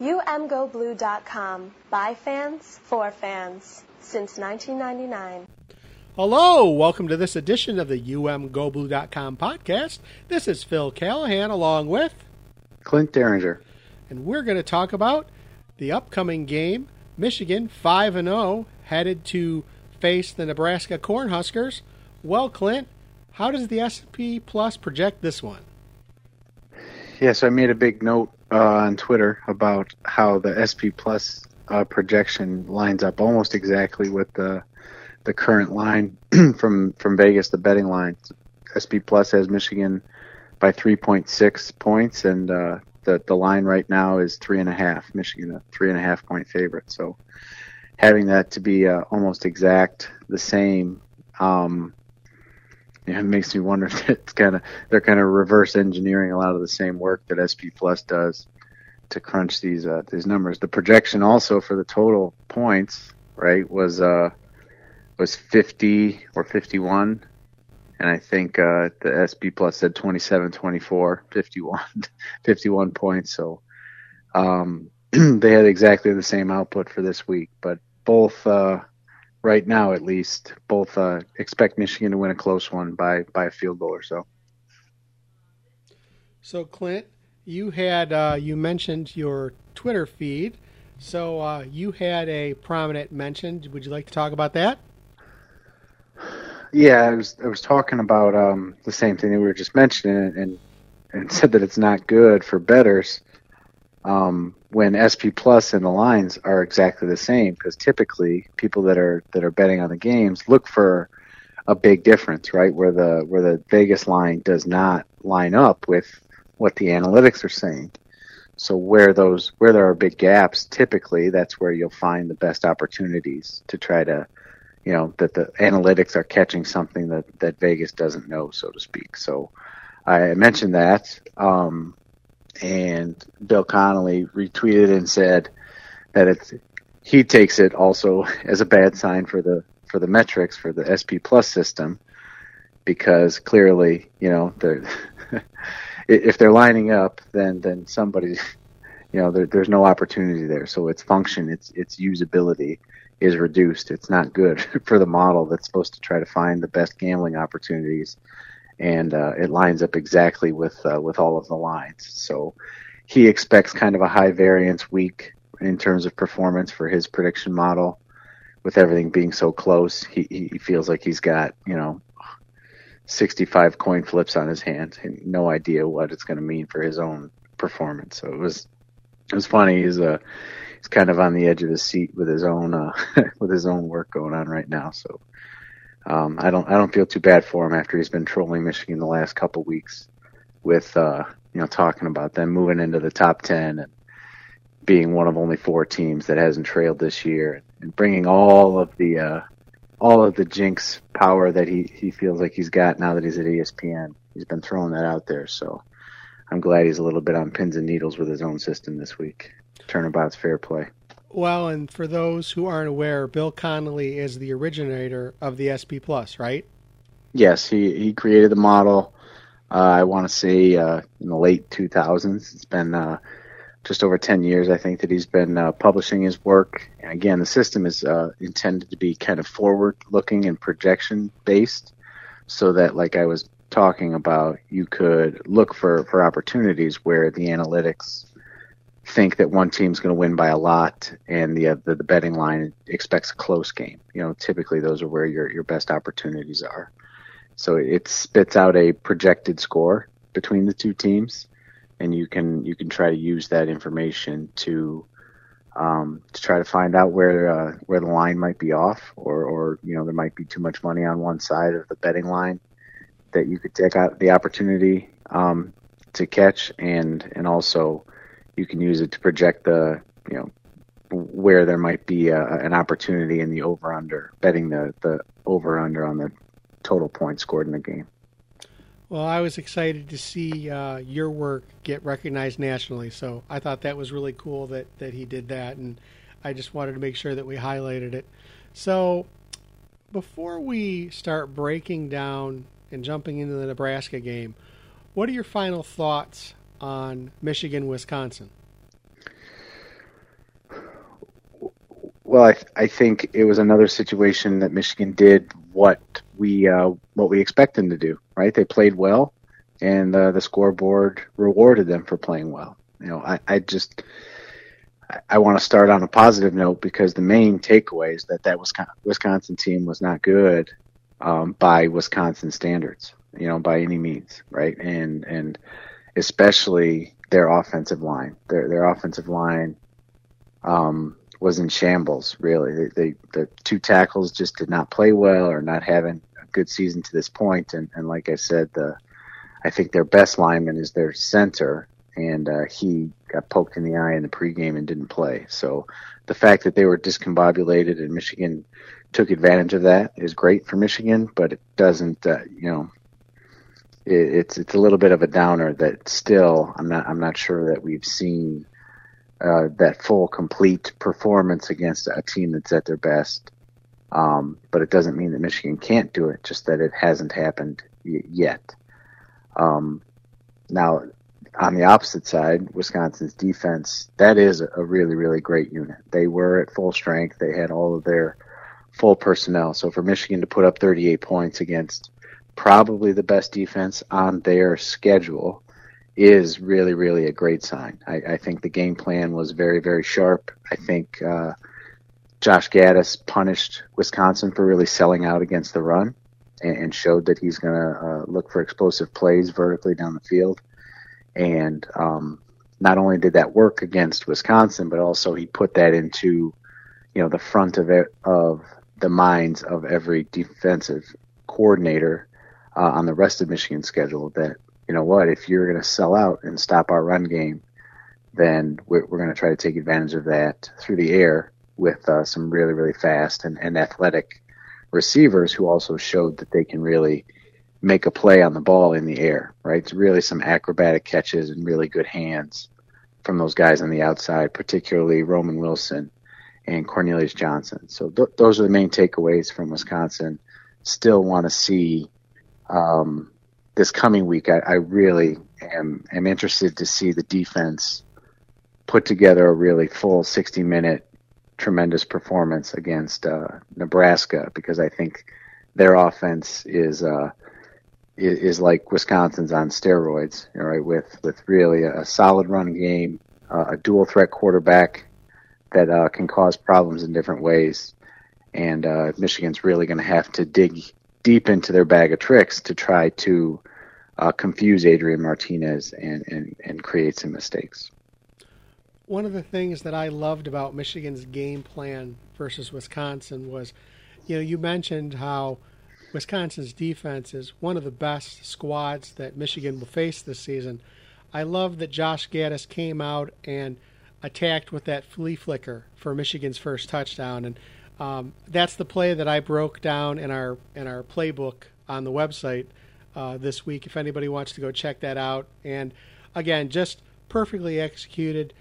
UMGoBlue.com. By fans, for fans. Since 1999. Hello, welcome to this edition of the UMGoBlue.com podcast. This is Phil Callahan along with Clint Derringer. And we're going to talk about the upcoming game. Michigan 5 and 0 headed to face the Nebraska Cornhuskers. Well, Clint, how does the SP Plus project this one? Yeah, so I made a big note uh, on Twitter about how the SP Plus uh, projection lines up almost exactly with the the current line from from Vegas, the betting line. SP Plus has Michigan by 3.6 points, and uh, the the line right now is three and a half. Michigan a three and a half point favorite. So having that to be uh, almost exact the same. Um, it makes me wonder if it's kind of they're kind of reverse engineering a lot of the same work that SP Plus does to crunch these uh, these numbers. The projection also for the total points, right, was uh, was 50 or 51, and I think uh, the SP Plus said 27, 24, 51, 51 points. So um, they had exactly the same output for this week, but both uh, right now at least, both uh, expect Michigan to win a close one by by a field goal or so. So Clint, you had uh, you mentioned your Twitter feed, so uh, you had a prominent mention. Would you like to talk about that? Yeah, I was I was talking about um, the same thing that we were just mentioning, and and said that it's not good for bettors um, when SP Plus and the lines are exactly the same because typically people that are that are betting on the games look for a big difference, right? Where the where the Vegas line does not line up with what the analytics are saying. So where those where there are big gaps, typically that's where you'll find the best opportunities to try to, you know, that the analytics are catching something that that Vegas doesn't know, so to speak. So I mentioned that. Um, and Bill Connolly retweeted and said that it's he takes it also as a bad sign for the for the metrics for the SP Plus system because clearly you know they're if they're lining up then then somebody you know there, there's no opportunity there. So its function its its usability is reduced. It's not good for the model that's supposed to try to find the best gambling opportunities and uh, it lines up exactly with uh, with all of the lines. So he expects kind of a high variance week in terms of performance for his prediction model. With everything being so close, he, he feels like he's got you know 65 coin flips on his hand and no idea what it's going to mean for his own performance. So it was it was funny. He's a uh, he's kind of on the edge of his seat with his own uh, with his own work going on right now. So um, I don't I don't feel too bad for him after he's been trolling Michigan the last couple weeks with uh, you know talking about them moving into the top ten and being one of only four teams that hasn't trailed this year and bringing all of the uh, all of the jinx power that he, he feels like he's got now that he's at ESPN. He's been throwing that out there, so I'm glad he's a little bit on pins and needles with his own system this week. Turnabout's fair play. Well, and for those who aren't aware, Bill Connolly is the originator of the SP Plus, right? Yes, he he created the model. Uh, I want to say uh, in the late 2000s. It's been uh, just over 10 years, I think, that he's been uh, publishing his work. And again, the system is uh, intended to be kind of forward-looking and projection-based, so that, like I was talking about, you could look for for opportunities where the analytics think that one team's going to win by a lot and the, uh, the, the betting line expects a close game. You know, typically those are where your your best opportunities are. So it spits out a projected score between the two teams, and you can you can try to use that information to um, to try to find out where uh, where the line might be off, or or you know there might be too much money on one side of the betting line that you could take out the opportunity um, to catch, and and also you can use it to project the you know where there might be a, an opportunity in the over under betting the the over under on the total points scored in the game. Well, I was excited to see uh, your work get recognized nationally, so I thought that was really cool that that he did that, and I just wanted to make sure that we highlighted it. So, before we start breaking down and jumping into the Nebraska game, what are your final thoughts on Michigan, Wisconsin? Well, I, I think it was another situation that Michigan did what we uh, what we expect them to do. Right? They played well, and uh, the scoreboard rewarded them for playing well. You know, I, I just I, want to start on a positive note because the main takeaway is that that Wisconsin team was not good um, by Wisconsin standards. You know, by any means, right? And and especially their offensive line. Their their offensive line um, was in shambles. Really, they, they the two tackles just did not play well or not having a good season to this point. And and like I said, the I think their best lineman is their center, and uh, he got poked in the eye in the pregame and didn't play. So the fact that they were discombobulated and Michigan took advantage of that is great for Michigan, but it doesn't, uh, you know, it's it's a little bit of a downer that still I'm not I'm not sure that we've seen uh, that full complete performance against a team that's at their best. Um, but it doesn't mean that Michigan can't do it, just that it hasn't happened y- yet. Um, now, on the opposite side, Wisconsin's defense, that is a really, really great unit. They were at full strength. They had all of their full personnel. So for Michigan to put up 38 points against probably the best defense on their schedule is really, really a great sign. I, I think the game plan was very, very sharp. I think uh, Josh Gattis punished Wisconsin for really selling out against the run and, and showed that he's going to uh, look for explosive plays vertically down the field. And um, not only did that work against Wisconsin, but also he put that into you know the front of it of the minds of every defensive coordinator uh, on the rest of Michigan's schedule that you know what if you're going to sell out and stop our run game, then we're, we're going to try to take advantage of that through the air with uh, some really really fast and, and athletic receivers who also showed that they can really make a play on the ball in the air, right? It's really some acrobatic catches and really good hands from those guys on the outside, particularly Roman Wilson and Cornelius Johnson. So th- those are the main takeaways from Wisconsin. Still want to see um, this coming week. I, I really am, am interested to see the defense put together a really full 60 minute tremendous performance against uh, Nebraska because I think their offense is uh, is, like Wisconsin's on steroids, right? With with really a, a solid run game, uh, a dual threat quarterback that uh, can cause problems in different ways, and uh, Michigan's really going to have to dig deep into their bag of tricks to try to uh, confuse Adrian Martinez and, and, and create some mistakes one of the things that I loved about Michigan's game plan versus Wisconsin was, you know, you mentioned how Wisconsin's defense is one of the best squads that Michigan will face this season. I love that Josh Gattis came out and attacked with that flea flicker for Michigan's first touchdown, and um, that's the play that I broke down in our in our playbook on the website uh, this week. If anybody wants to go check that out, and again, just perfectly executed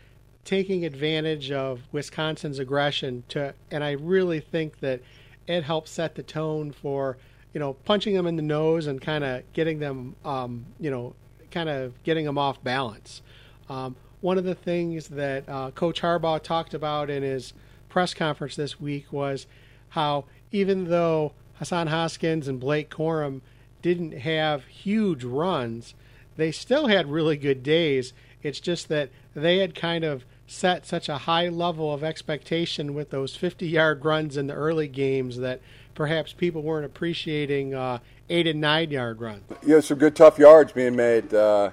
taking advantage of Wisconsin's aggression to, and I really think that it helped set the tone for, you know, punching them in the nose and kind of getting them, um, you know, kind of getting them off balance. Um, one of the things that uh, Coach Harbaugh talked about in his press conference this week was how even though Hassan Haskins and Blake Corum didn't have huge runs, they still had really good days. It's just that they had kind of set such a high level of expectation with those 50 yard runs in the early games that perhaps people weren't appreciating uh, eight and nine yard runs. Yeah, some good tough yards being made. Uh,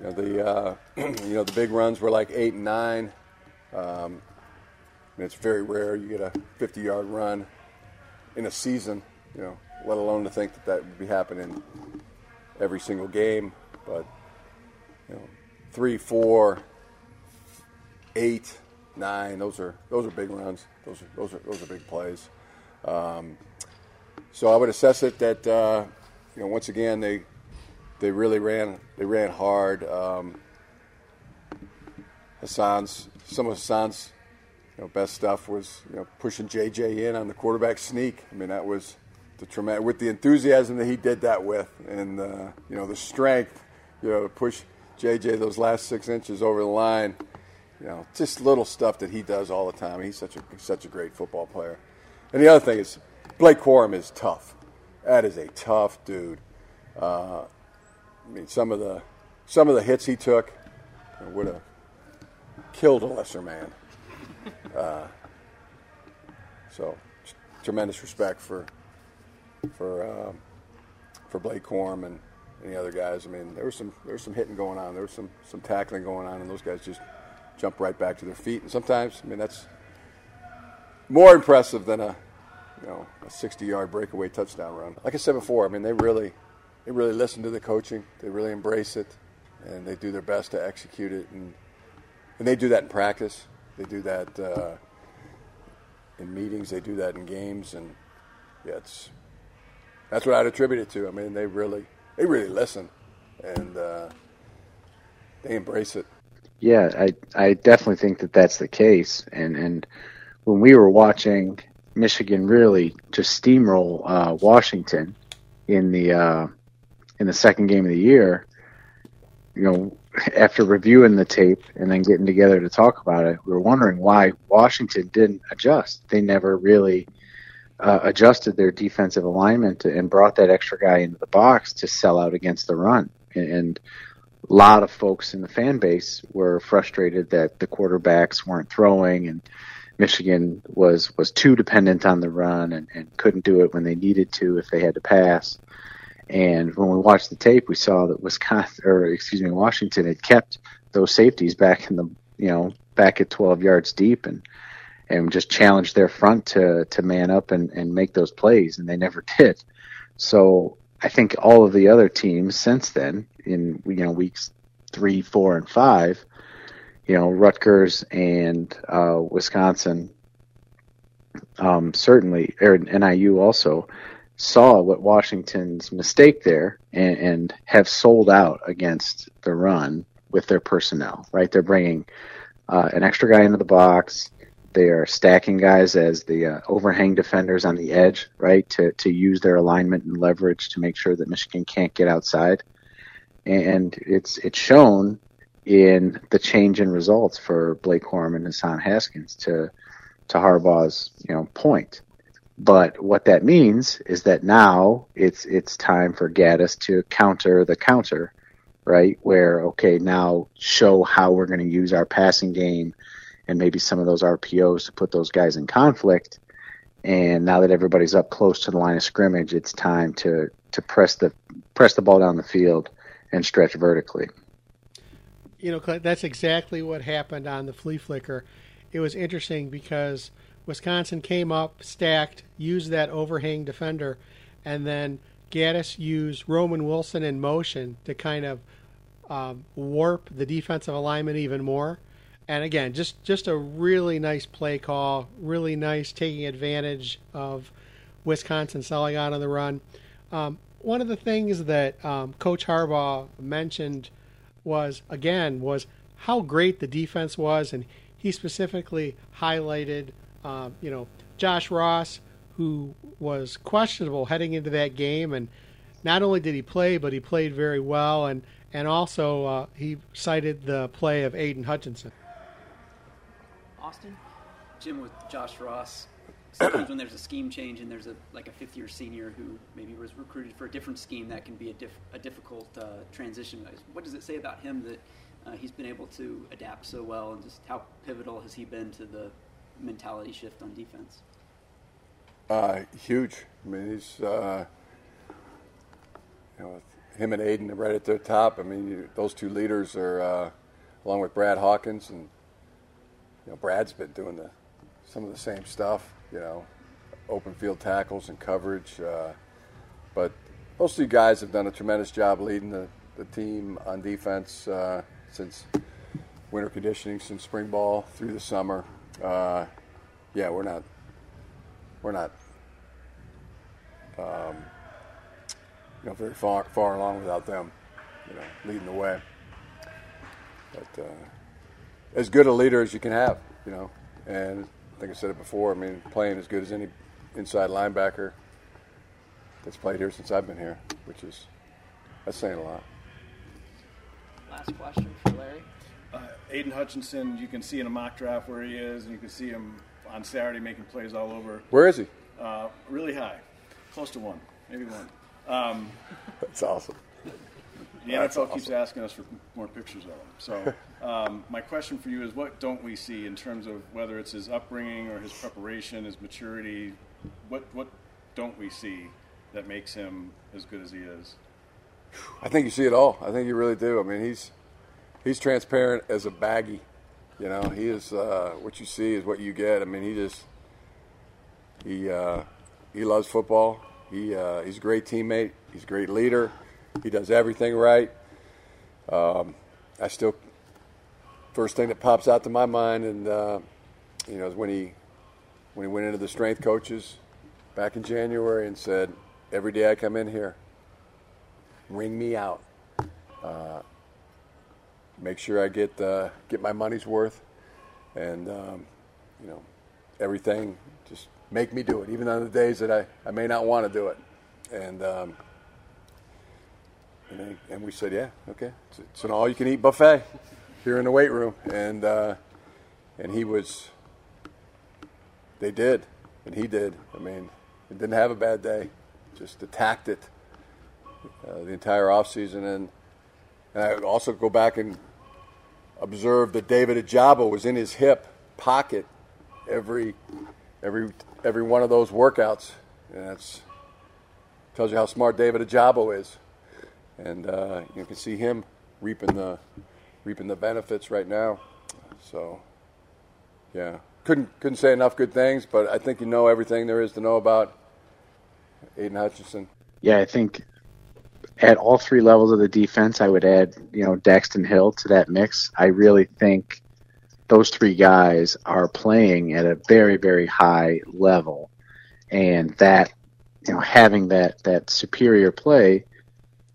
you know, the uh, you know the big runs were like eight and nine. Um, and it's very rare you get a 50 yard run in a season. You know, let alone to think that that would be happening every single game. But you know, three, four, eight, nine. Those are those are big runs. Those are those are those are big plays. Um, so I would assess it that uh, you know once again they they really ran they ran hard. Um, Hassan's some of Hassan's know best stuff was you know pushing JJ in on the quarterback sneak. I mean that was the tremendous with the enthusiasm that he did that with, and uh, you know the strength, you know to push JJ those last six inches over the line You know, just little stuff that he does all the time. He's such a such a great football player. And the other thing is, Blake Corum is tough. That is a tough dude. Uh, I mean, some of the some of the hits he took would have killed a lesser man. Uh, so, tremendous respect for for um, for Blake Corum and any other guys. I mean, there was some there was some hitting going on. There was some some tackling going on, and those guys just jump right back to their feet. And sometimes, I mean, that's more impressive than a you know a 60-yard breakaway touchdown run. Like I said before, I mean, they really they really listen to the coaching. They really embrace it, and they do their best to execute it. And and they do that in practice. They do that uh, in meetings. They do that in games, and yeah, it's that's what I'd attribute it to. I mean, they really they really listen, and uh, they embrace it. Yeah, I I definitely think that that's the case. And and when we were watching Michigan really just steamroll uh, Washington in the uh, in the second game of the year, you know, after reviewing the tape and then getting together to talk about it, we were wondering why Washington didn't adjust. They never really uh, adjusted their defensive alignment and brought that extra guy into the box to sell out against the run. And, and a lot of folks in the fan base were frustrated that the quarterbacks weren't throwing and Michigan was was too dependent on the run and, and couldn't do it when they needed to if they had to pass. And when we watched the tape, we saw that Wisconsin, or excuse me, Washington had kept those safeties back in the, you know, back at 12 yards deep and and just challenged their front to to man up and, and make those plays, and they never did. So I think all of the other teams since then, in you know weeks three, four, and five, you know Rutgers and uh, Wisconsin, um, certainly, or NIU also saw what Washington's mistake there and, and have sold out against the run with their personnel. Right, they're bringing uh, an extra guy into the box they are stacking guys as the uh, overhang defenders on the edge, right, to, to use their alignment and leverage to make sure that Michigan can't get outside. And it's it's shown in the change in results for Blake Corum and Hassan Haskins to to Harbaugh's you know point. But what that means is that now it's it's time for Gattis to counter the counter, right? Where okay, now show how we're going to use our passing game and maybe some of those RPOs to put those guys in conflict. And now that everybody's up close to the line of scrimmage, it's time to to press the press the ball down the field and stretch vertically. You know, that's exactly what happened on the flea flicker. It was interesting because Wisconsin came up, stacked, used that overhang defender, and then Gattis used Roman Wilson in motion to kind of um, warp the defensive alignment even more. And again, just just a really nice play call, really nice taking advantage of Wisconsin selling out on the run. Um, one of the things that um, Coach Harbaugh mentioned was again was how great the defense was, and he specifically highlighted, um, you know, Josh Ross, who was questionable heading into that game, and not only did he play, but he played very well, and and also uh, he cited the play of Aidan Hutchinson. Austin? Jim with Josh Ross. Sometimes when there's a scheme change and there's a like a fifth year senior who maybe was recruited for a different scheme, that can be a, diff, a difficult uh, transition. What does it say about him that uh, he's been able to adapt so well, and just how pivotal has he been to the mentality shift on defense? Uh, huge. I mean, he's uh, you know with him and Aidan right at their top. I mean, those two leaders are uh, along with Brad Hawkins and you know, Brad's been doing the some of the same stuff, you know, open field tackles and coverage. Uh, but those two guys have done a tremendous job leading the, the team on defense uh, since winter conditioning, since spring ball through the summer. Uh, yeah, we're not we're not um, you know very far far along without them, you know, leading the way. But uh, as good a leader as you can have, you know. And I think I said it before. I mean, playing as good as any inside linebacker that's played here since I've been here, which is that's saying a lot. Last question for Larry. Uh, Aidan Hutchinson, you can see in a mock draft where he is, and you can see him on Saturday making plays all over. Where is he? Uh, really high, close to one, maybe one. Um, That's awesome. the That's NFL keeps asking us for more pictures of him. So, um, my question for you is, what don't we see in terms of whether it's his upbringing or his preparation, his maturity? What what don't we see that makes him as good as he is? I think you see it all. I think you really do. I mean, he's he's transparent as a baggie. You know, he is uh, what you see is what you get. I mean, he just he uh, he loves football. He uh, he's a great teammate. He's a great leader. He does everything right. Um, I still first thing that pops out to my mind, and uh, you know, is when he when he went into the strength coaches back in January and said, "Every day I come in here, wring me out. Make sure I get uh, get my money's worth, and um, you know everything. Just make me do it, even on the days that I, I may not want to do it. And um, and, they, and we said, yeah, okay, it's, it's an all-you-can-eat buffet here in the weight room, and uh, and he was. They did, and he did. I mean, he didn't have a bad day. Just attacked it uh, the entire off season, and and I also go back and observe that David Ojabo was in his hip pocket every every every one of those workouts, and that's tells you how smart David Ojabo is, and uh, you can see him reaping the reaping the benefits right now. So, yeah, couldn't couldn't say enough good things, but I think you know everything there is to know about Aidan Hutchinson. Yeah, I think at all three levels of the defense, I would add, you know, Daxton Hill to that mix. I really think those three guys are playing at a very, very high level, and that, you know, having that that superior play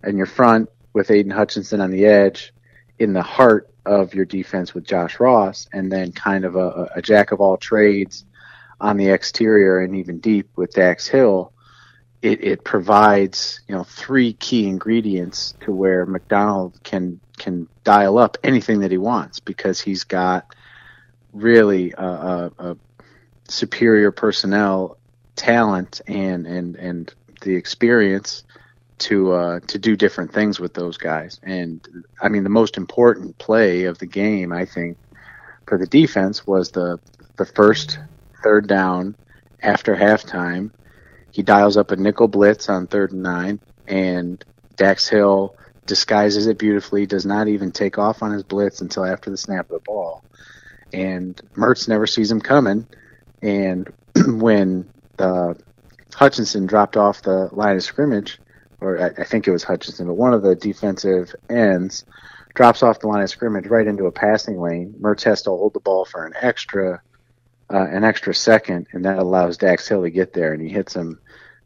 in your front with Aidan Hutchinson on the edge, in the heart of your defense with Josh Ross, and then kind of a, a jack of all trades on the exterior and even deep with Dax Hill it, it provides you know three key ingredients to where Macdonald can can dial up anything that he wants because he's got really a, a, a superior personnel talent and and and the experience to uh, to do different things with those guys. And I mean, the most important play of the game, I think, for the defense was the the first third down after halftime he dials up a nickel blitz on third and nine, and Dax Hill disguises it beautifully, does not even take off on his blitz until after the snap of the ball. And Mertz never sees him coming. And when uh, Hutchinson dropped off the line of scrimmage, or I, I think it was Hutchinson, but one of the defensive ends drops off the line of scrimmage right into a passing lane. Mertz has to hold the ball for an extra uh, an extra second, and that allows Dax Hill to get there, and he hits him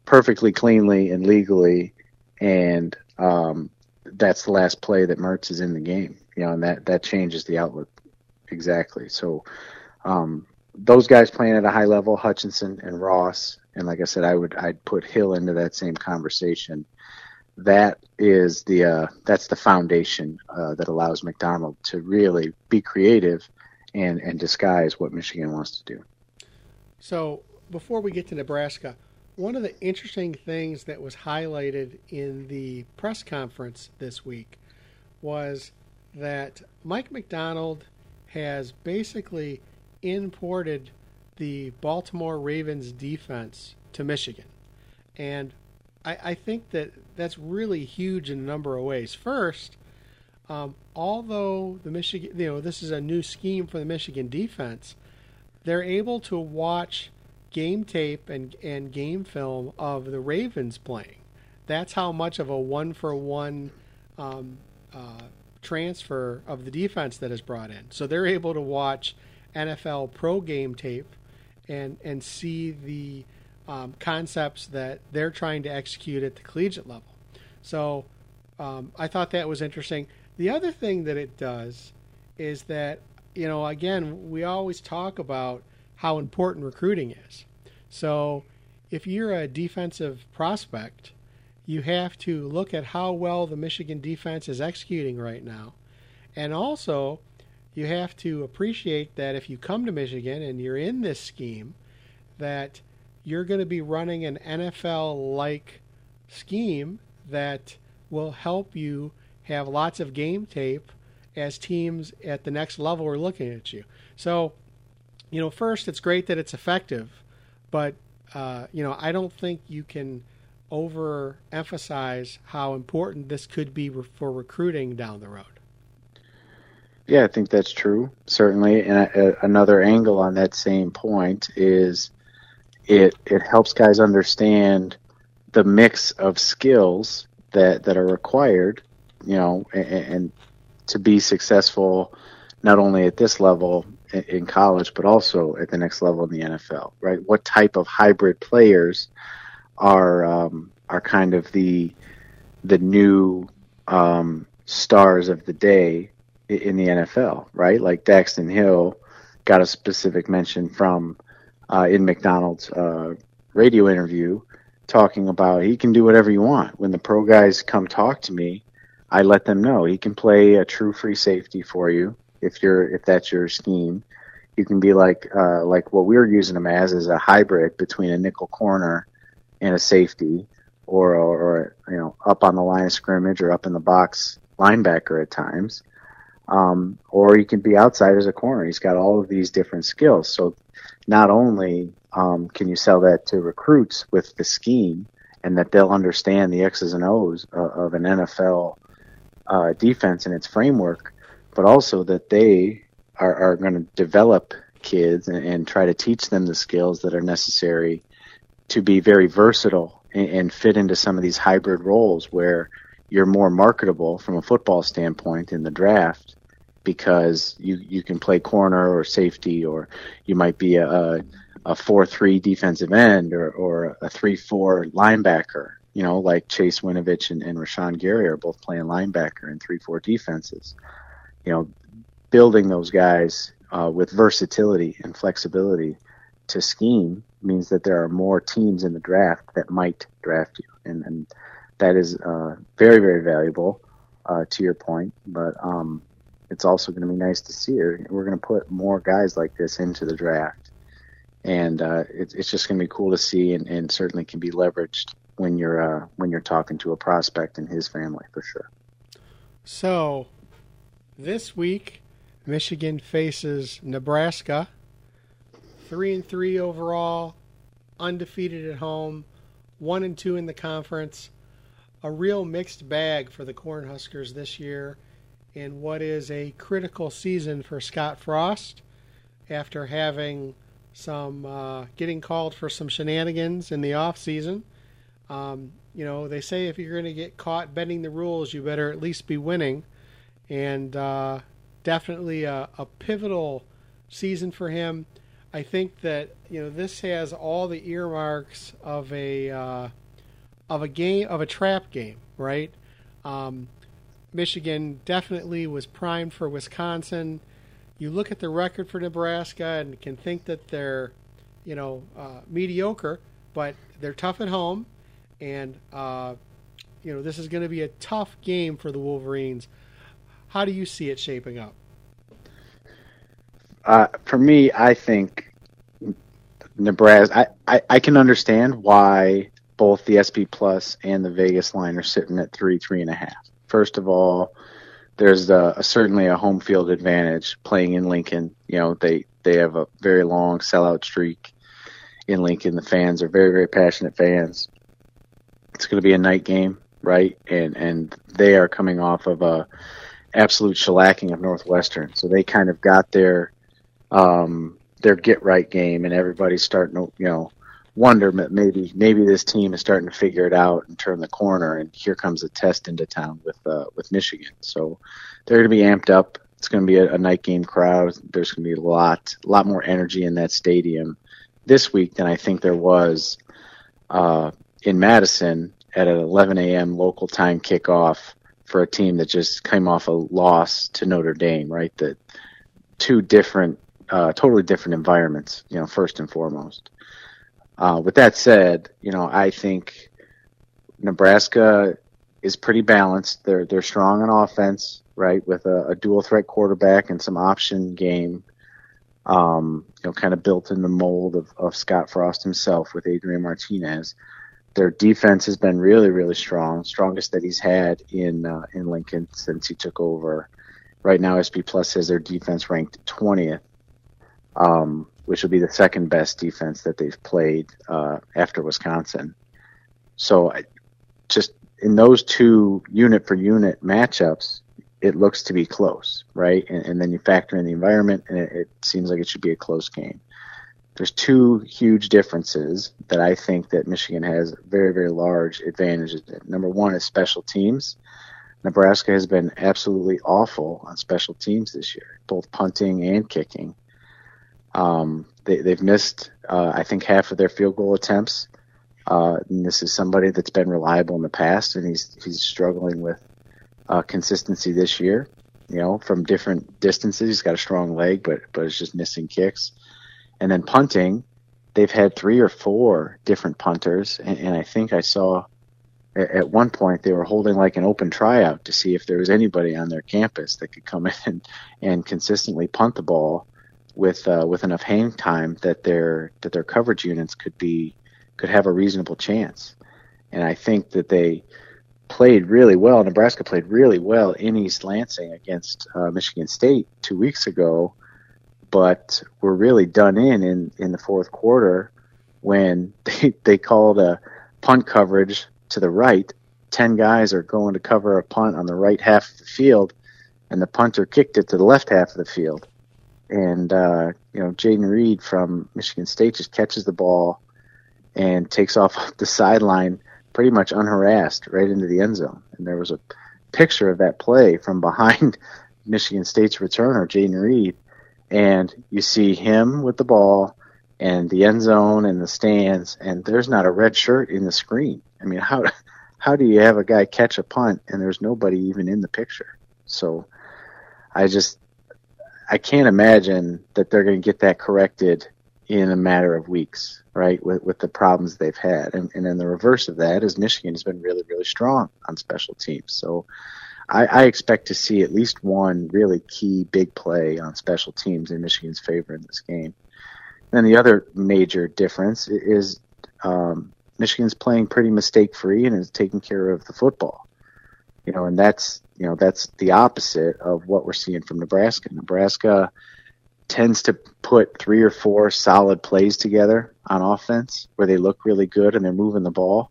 perfectly cleanly and legally, and um, that's the last play that Mertz is in the game. You know, and that that changes the outlook exactly. So um, those guys playing at a high level, Hutchinson and Ross, and like I said, I would I'd put Hill into that same conversation. That is the uh, that's the foundation uh, that allows Macdonald to really be creative and and disguise what Michigan wants to do. So before we get to Nebraska, one of the interesting things that was highlighted in the press conference this week was that Mike Macdonald has basically imported the Baltimore Ravens defense to Michigan. And I, I think that that's really huge in a number of ways. First, um, although the Michigan, you know, this is a new scheme for the Michigan defense, they're able to watch game tape and, and game film of the Ravens playing. That's how much of a one for one um, uh, transfer of the defense that is brought in. So they're able to watch NFL pro game tape and and see the um, concepts that they're trying to execute at the collegiate level. So um, I thought that was interesting. The other thing that it does is that you know again we always talk about how important recruiting is. So if you're a defensive prospect, you have to look at how well the Michigan defense is executing right now. And also, you have to appreciate that if you come to Michigan and you're in this scheme, that you're going to be running an NFL like scheme that will help you have lots of game tape as teams at the next level are looking at you. So, you know, first, it's great that it's effective, but, uh, you know, I don't think you can overemphasize how important this could be for recruiting down the road. Yeah, I think that's true, certainly. And a, a, another angle on that same point is it it helps guys understand the mix of skills that that are required, you know, and, and to be successful not only at this level in, college but also at the next level in the NFL, right? What type of hybrid players are um, are kind of the the new um, stars of the day in the NFL, right? Like Daxton Hill got a specific mention from uh, in Macdonald's uh, radio interview talking about he can do whatever you want. When the pro guys come talk to me, I let them know he can play a true free safety for you if you're if that's your scheme. You can be like uh, like what we are using them as is a hybrid between a nickel corner and a safety, or, or, or you know up on the line of scrimmage or up in the box linebacker at times. Um, or you can be outside as a corner. He's got all of these different skills. So not only um, can you sell that to recruits with the scheme and that they'll understand the X's and O's of, of an NFL uh, defense and its framework, but also that they are, are going to develop kids and, and, try to teach them the skills that are necessary to be very versatile and, and fit into some of these hybrid roles where you're more marketable from a football standpoint in the draft because you you can play corner or safety or you might be a a four three defensive end or or a three four linebacker. You know, like Chase Winovich and, and Rashan Gary are both playing linebacker in three four defenses. You know, building those guys uh, with versatility and flexibility to scheme means that there are more teams in the draft that might draft you, and, and that is uh, very very valuable uh, to your point. But um, it's also going to be nice to see. We're going to put more guys like this into the draft, and uh, it, it's just going to be cool to see, and, and certainly can be leveraged when you're uh, when you're talking to a prospect and his family for sure. So, this week, Michigan faces Nebraska, three and three overall, undefeated at home, one and two in the conference. A real mixed bag for the Cornhuskers this year in what is a critical season for Scott Frost after having some uh, getting called for some shenanigans in the off season. Um, you know, they say if you're going to get caught bending the rules, you better at least be winning. And uh, definitely a, a, pivotal season for him. I think that you know this has all the earmarks of a uh, of a game of a trap game, right? Um, Michigan definitely was primed for Wisconsin. You look at the record for Nebraska and can think that they're, you know, uh, mediocre, but they're tough at home, and uh, you know this is going to be a tough game for the Wolverines. How do you see it shaping up? Uh, for me, I think Nebraska. I, I, I can understand why both the SP Plus and the Vegas line are sitting at three, three and a half. First of all, there's a, a, certainly a home field advantage playing in Lincoln. You know, they they have a very long sellout streak in Lincoln. The fans are very very passionate fans. It's going to be a night game, right? And and they are coming off of a absolute shellacking of Northwestern, so they kind of got their um, their get right game, and everybody's starting to you know wonder maybe maybe this team is starting to figure it out and turn the corner. And here comes a test into town with uh, with Michigan. So they're going to be amped up. It's going to be a, a night game crowd. There's going to be a lot a lot more energy in that stadium this week than I think there was uh, in Madison at an 11 a.m. local time kickoff for a team that just came off a loss to Notre Dame. Right, that two different, uh, totally different environments. You know, first and foremost. Uh, with that said, you know, I think Nebraska is pretty balanced. They're they're strong on offense, right, with a, a dual threat quarterback and some option game. Um, you know, kind of built in the mold of, of Scott Frost himself with Adrian Martinez. Their defense has been really, really strong, strongest that he's had in uh, in Lincoln since he took over. Right now, SP Plus has their defense ranked 20th, um, which will be the second best defense that they've played uh, after Wisconsin. So, I, just in those two unit for unit matchups, it looks to be close, right? And, and then you factor in the environment, and it, it, seems like it should be a close game. There's two huge differences that I think that Michigan has very, very large advantages. Number one is special teams. Nebraska has been absolutely awful on special teams this year, both punting and kicking. Um, they, have missed, uh, I think, half of their field goal attempts. Uh, and this is somebody that's been reliable in the past, and he's he's struggling with uh, consistency this year. You know, from different distances, he's got a strong leg, but but it's just missing kicks. And then punting, they've had three or four different punters, and, and I think I saw at, one point they were holding like an open tryout to see if there was anybody on their campus that could come in and, and consistently punt the ball with uh, with enough hang time that their that their coverage units could be could have a reasonable chance. And I think that they played really well. Nebraska played really well in East Lansing against uh, Michigan State two weeks ago, but were really done in, in in the fourth quarter when they they called a punt coverage to the right. Ten guys are going to cover a punt on the right half of the field, and the punter kicked it to the left half of the field. And uh, you know, Jayden Reed from Michigan State just catches the ball and takes off the sideline pretty much unharassed right into the end zone. And there was a picture of that play from behind Michigan State's returner, Jayden Reed, and you see him with the ball and the end zone and the stands, and there's not a red shirt in the screen. I mean, how how do you have a guy catch a punt and there's nobody even in the picture? So I just I can't imagine that they're going to get that corrected in a matter of weeks, right? With with the problems they've had, and and then the reverse of that is Michigan has been really really strong on special teams. So I, I expect to see at least one really key big play on special teams in Michigan's favor in this game. And the other major difference is um, Michigan's playing pretty mistake free and is taking care of the football. You know, and that's you know that's the opposite of what we're seeing from Nebraska. Nebraska tends to put three or four solid plays together on offense where they look really good and they're moving the ball.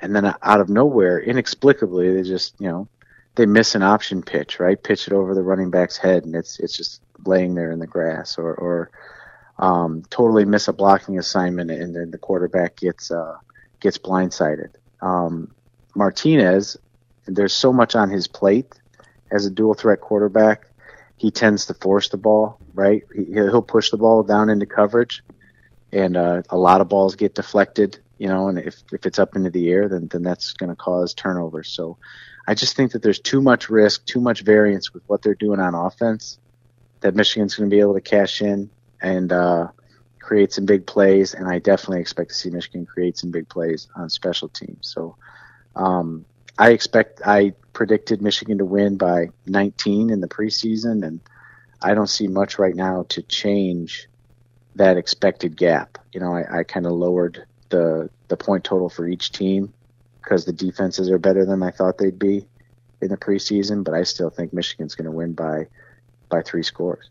And then out of nowhere, inexplicably, they just, you know, they miss an option pitch, right? Pitch it over the running back's head and it's, it's just laying there in the grass or, or, um, totally miss a blocking assignment and then the quarterback gets, uh, gets blindsided. Um, Martinez, there's so much on his plate as a dual threat quarterback he tends to force the ball, right? He, he'll push the ball down into coverage, and uh, a lot of balls get deflected, you know. And if if it's up into the air, then then that's going to cause turnovers. So, I just think that there's too much risk, too much variance with what they're doing on offense, that Michigan's going to be able to cash in and uh, create some big plays. And I definitely expect to see Michigan create some big plays on special teams. So. Um, I expect I predicted Michigan to win by 19 in the preseason, and I don't see much right now to change that expected gap. You know, I, I kind of lowered the the point total for each team because the defenses are better than I thought they'd be in the preseason, but I still think Michigan's going to win by by three scores.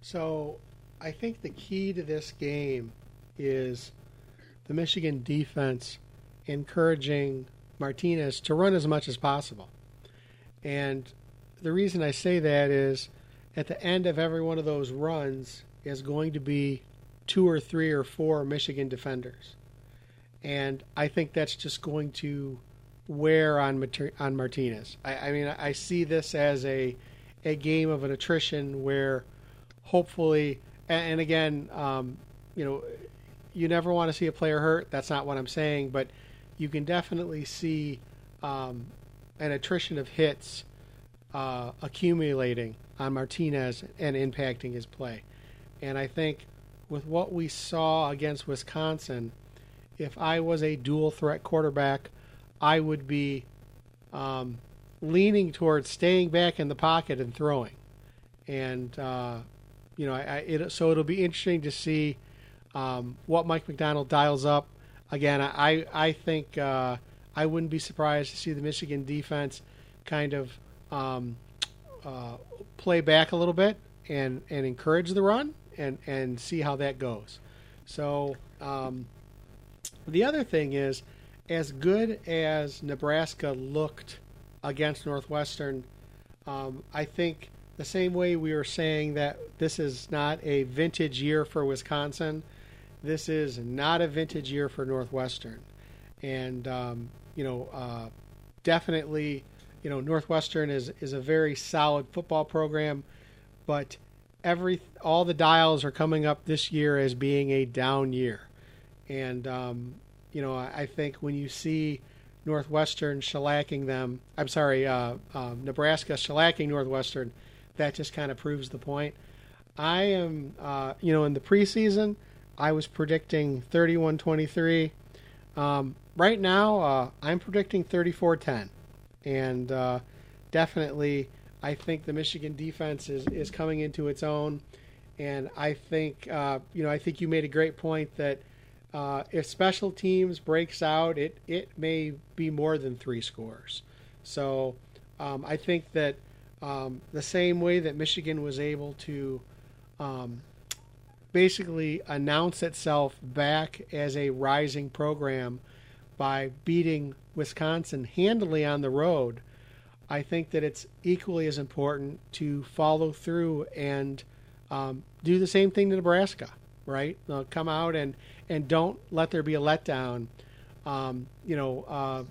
So, I think the key to this game is the Michigan defense encouraging Martinez to run as much as possible. And the reason I say that is at the end of every one of those runs is going to be two or three or four Michigan defenders. And I think that's just going to wear on on Martinez. I, I mean, I see this as a a game of an attrition where hopefully, and, and again, um, you know, you never want to see a player hurt. That's not what I'm saying, but you can definitely see um, an attrition of hits uh, accumulating on Martinez and impacting his play. And I think with what we saw against Wisconsin, if I was a dual threat quarterback, I would be um, leaning towards staying back in the pocket and throwing. And uh, you know, I, I, it, so it'll be interesting to see um, what Mike Macdonald dials up. Again, I I think uh, I wouldn't be surprised to see the Michigan defense kind of um, uh, play back a little bit and and encourage the run and and see how that goes. So um, the other thing is, as good as Nebraska looked against Northwestern, um, I think the same way we were saying that this is not a vintage year for Wisconsin, this is not a vintage year for Northwestern, and um, you know uh, definitely you know Northwestern is is a very solid football program, but every all the dials are coming up this year as being a down year, and um, you know I, I think when you see Northwestern shellacking them, I'm sorry, uh, uh, Nebraska shellacking Northwestern, that just kind of proves the point. I am, uh, you know, in the preseason, I was predicting 31 23. Um, right now, uh, I'm predicting 34 10. And uh, definitely, I think the Michigan defense is, is coming into its own. And I think, uh, you know, I think you made a great point that uh, if special teams breaks out, it, it may be more than three scores. So um, I think that um, the same way that Michigan was able to um, basically announce itself back as a rising program by beating Wisconsin handily on the road, I think that it's equally as important to follow through and um, do the same thing to Nebraska, right? Come out and, and don't let there be a letdown. Um, you know, uh,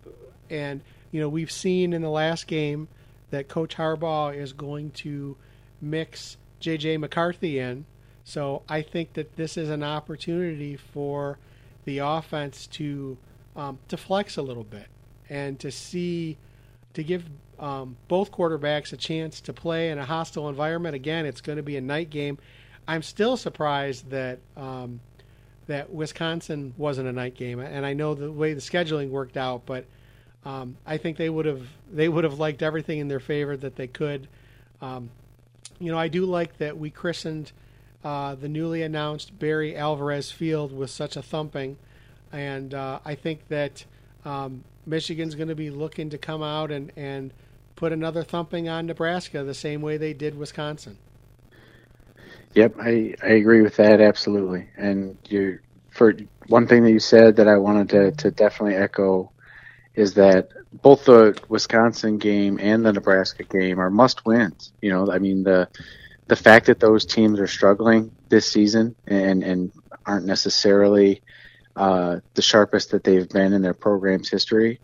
and you know we've seen in the last game that Coach Harbaugh is going to mix J.J. McCarthy in. So I think that this is an opportunity for the offense to um, to flex a little bit and to see to give um, both quarterbacks a chance to play in a hostile environment. Again, it's going to be a night game. I'm still surprised that um, that Wisconsin wasn't a night game, and I know the way the scheduling worked out, but um, I think they would have they would have liked everything in their favor that they could. Um, you know, I do like that we christened uh, the newly announced Barry Alvarez Field with such a thumping, and uh, I think that um, Michigan's going to be looking to come out and, and put another thumping on Nebraska the same way they did Wisconsin. Yep, I, I agree with that absolutely. And you for one thing that you said that I wanted to, to definitely echo is that both the Wisconsin game and the Nebraska game are must wins. You know, I mean the the fact that those teams are struggling this season and and aren't necessarily uh, the sharpest that they've been in their program's history,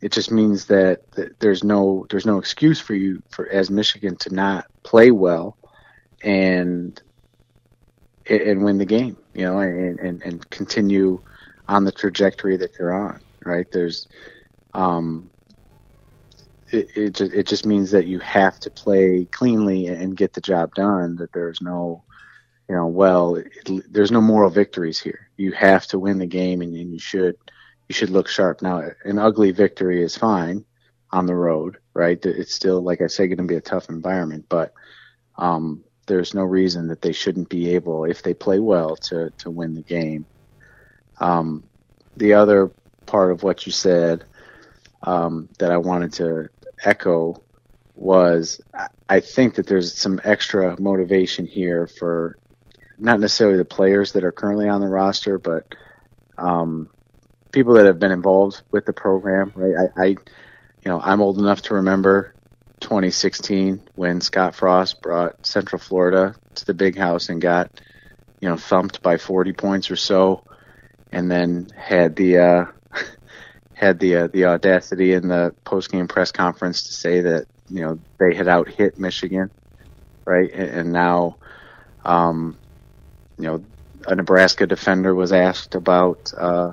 it just means that, that there's no there's no excuse for you for as Michigan to not play well and and win the game, you know, and, and, and continue on the trajectory that you're on, right? There's um, it, it just, it just means that you have to play cleanly and get the job done. That there's no, you know, well, it, there's no moral victories here. You have to win the game, and, and you should you should look sharp. Now, an ugly victory is fine on the road, right? It's still, like I say, going to be a tough environment, but um, there's no reason that they shouldn't be able, if they play well, to to win the game. Um, the other part of what you said um, that I wanted to echo was I think that there's some extra motivation here for not necessarily the players that are currently on the roster, but um, people that have been involved with the program. Right, I, I, you know, I'm old enough to remember 2016 when Scott Frost brought Central Florida to the Big House and got, you know, thumped by 40 points or so, and then had the uh, had the uh, the audacity in the post game press conference to say that you know they had out hit Michigan, right? And, and now, um, you know, a Nebraska defender was asked about uh,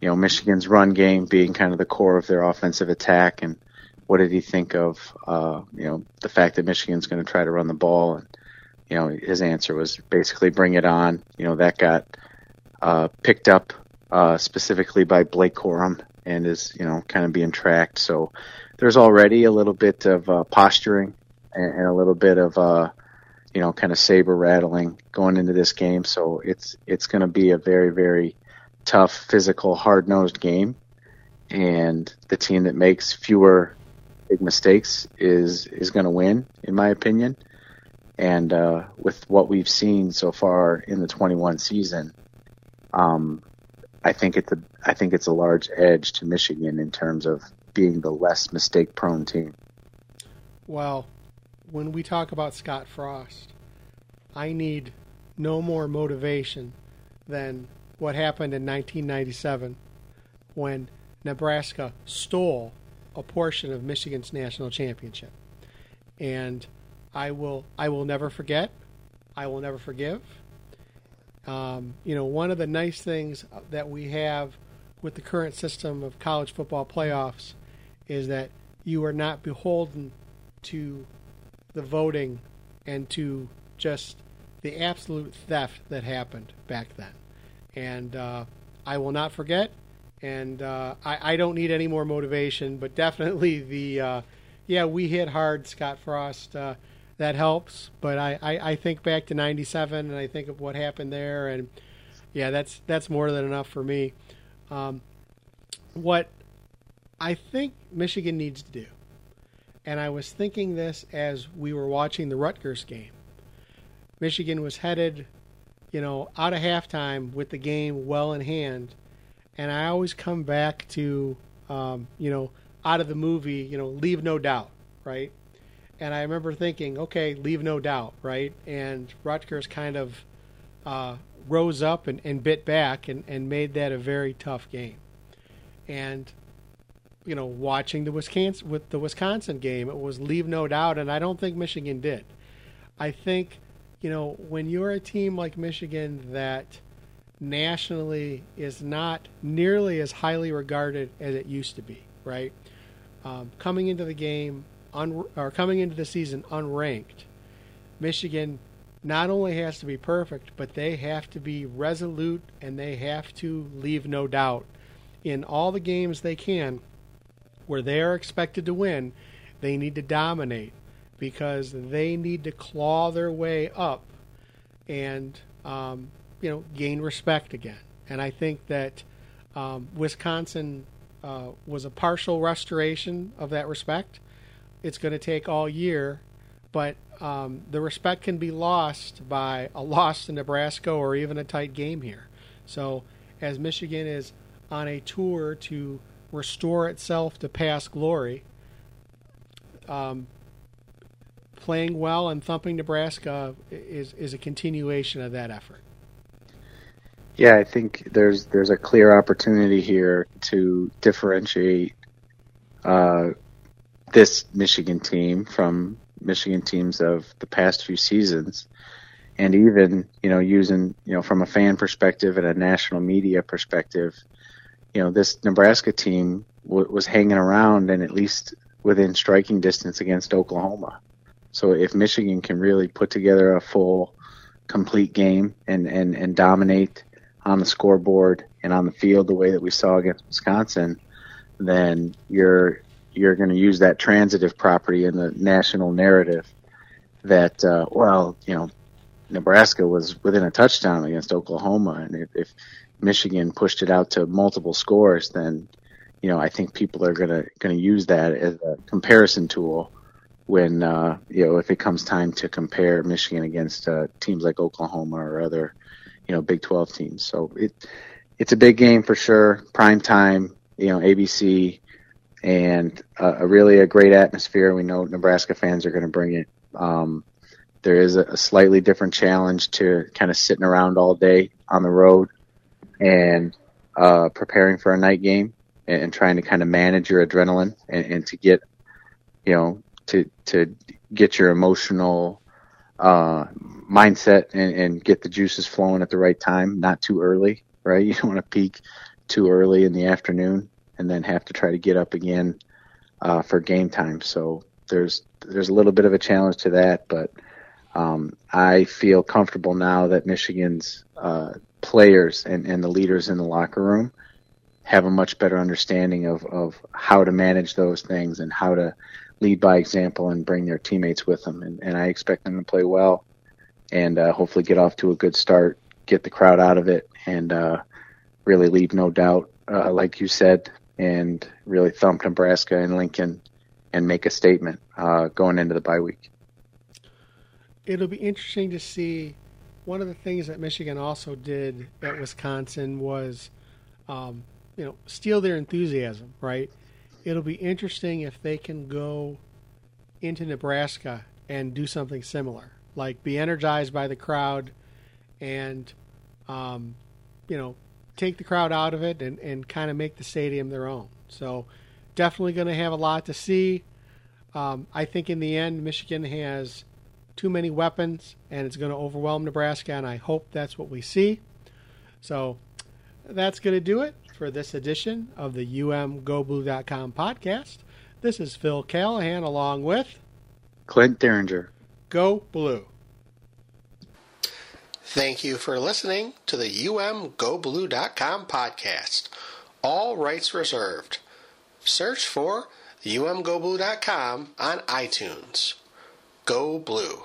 you know Michigan's run game being kind of the core of their offensive attack, and what did he think of uh, you know the fact that Michigan's going to try to run the ball? And you know his answer was basically bring it on. You know that got uh, picked up uh, specifically by Blake Corum and is you know kind of being tracked. So there's already a little bit of uh, posturing and, and, a little bit of uh, you know kind of saber rattling going into this game. So it's it's going to be a very very tough, physical, hard nosed game, and the team that makes fewer big mistakes is is going to win, in my opinion. And uh, with what we've seen so far in the 21 season, um, I think it's a I think it's a large edge to Michigan in terms of being the less mistake prone team. Well, when we talk about Scott Frost, I need no more motivation than what happened in 1997 when Nebraska stole a portion of Michigan's national championship. And I will I will never forget. I will never forgive. Um, you know, one of the nice things that we have with the current system of college football playoffs is that you are not beholden to the voting and to just the absolute theft that happened back then. And uh, I will not forget. And uh, I, I, don't need any more motivation, but definitely the uh, yeah we hit hard, Scott Frost. Uh, that helps. But I, I, I think back to '97 and I think of what happened there, and yeah, that's that's more than enough for me. Um, what I think Michigan needs to do, and I was thinking this as we were watching the Rutgers game. Michigan was headed, you know, out of halftime with the game well in hand, and I always come back to, um, you know, out of the movie, you know, Leave No Doubt, right? and I remember thinking, okay, leave no doubt, right? And Rutgers kind of uh, rose up and, and bit back and, and made that a very tough game. And you know, watching the Wisconsin with the Wisconsin game, it was leave no doubt, and I don't think Michigan did. I think, you know, when you're a team like Michigan that nationally is not nearly as highly regarded as it used to be, right? Um, coming into the game, un, or coming into the season unranked, Michigan not only has to be perfect, but they have to be resolute and they have to leave no doubt in all the games they can where they are expected to win. They need to dominate because they need to claw their way up and um, you know gain respect again. And I think that um, Wisconsin uh, was a partial restoration of that respect it's going to take all year, but um, the respect can be lost by a loss to Nebraska or even a tight game here. So, as Michigan is on a tour to restore itself to past glory, um, playing well and thumping Nebraska is is a continuation of that effort. Yeah, I think there's there's a clear opportunity here to differentiate uh, this Michigan team from Michigan teams of the past few seasons. And even, you know, using, you know, from a fan perspective and a national media perspective, you know, this Nebraska team w- was hanging around and at least within striking distance against Oklahoma. So if Michigan can really put together a full, complete game and, and, and dominate on the scoreboard and on the field the way that we saw against Wisconsin, then you're you're going to use that transitive property in the national narrative that, uh, well, you know, Nebraska was within a touchdown against Oklahoma, and if, if Michigan pushed it out to multiple scores, then you know I think people are gonna gonna use that as a comparison tool when uh, you know if it comes time to compare Michigan against uh, teams like Oklahoma or other you know Big 12 teams. So it it's a big game for sure. Prime time, you know, ABC and a, a really a great atmosphere. We know Nebraska fans are going to bring it. Um, there is a, a slightly different challenge to kind of sitting around all day on the road and uh, preparing for a night game and, and trying to kind of manage your adrenaline and, and to get, you know, to to get your emotional uh, mindset and, and get the juices flowing at the right time, not too early, right? You don't want to peak too early in the afternoon and then have to try to get up again uh, for game time. So there's there's a little bit of a challenge to that, but um, I feel comfortable now that Michigan's uh, players and, and the leaders in the locker room have a much better understanding of, of how to manage those things and how to lead by example and bring their teammates with them. And, and I expect them to play well and uh, hopefully get off to a good start, get the crowd out of it, and uh, really leave no doubt, uh, like you said, and really thump Nebraska and Lincoln and make a statement uh, going into the bye week. It'll be interesting to see. One of the things that Michigan also did at Wisconsin was, um, you know, steal their enthusiasm. Right. It'll be interesting if they can go into Nebraska and do something similar, like be energized by the crowd, and, um, you know, take the crowd out of it and, and kind of make the stadium their own. So definitely going to have a lot to see. Um, I think in the end, Michigan has too many weapons and it's going to overwhelm Nebraska, and I hope that's what we see. So that's going to do it for this edition of the umgoblue.com podcast. This is Phil Callahan along with Clint Derringer. Go Blue. Thank you for listening to the umgoblue.com podcast. All rights reserved. Search for umgoblue.com on iTunes. Go Blue.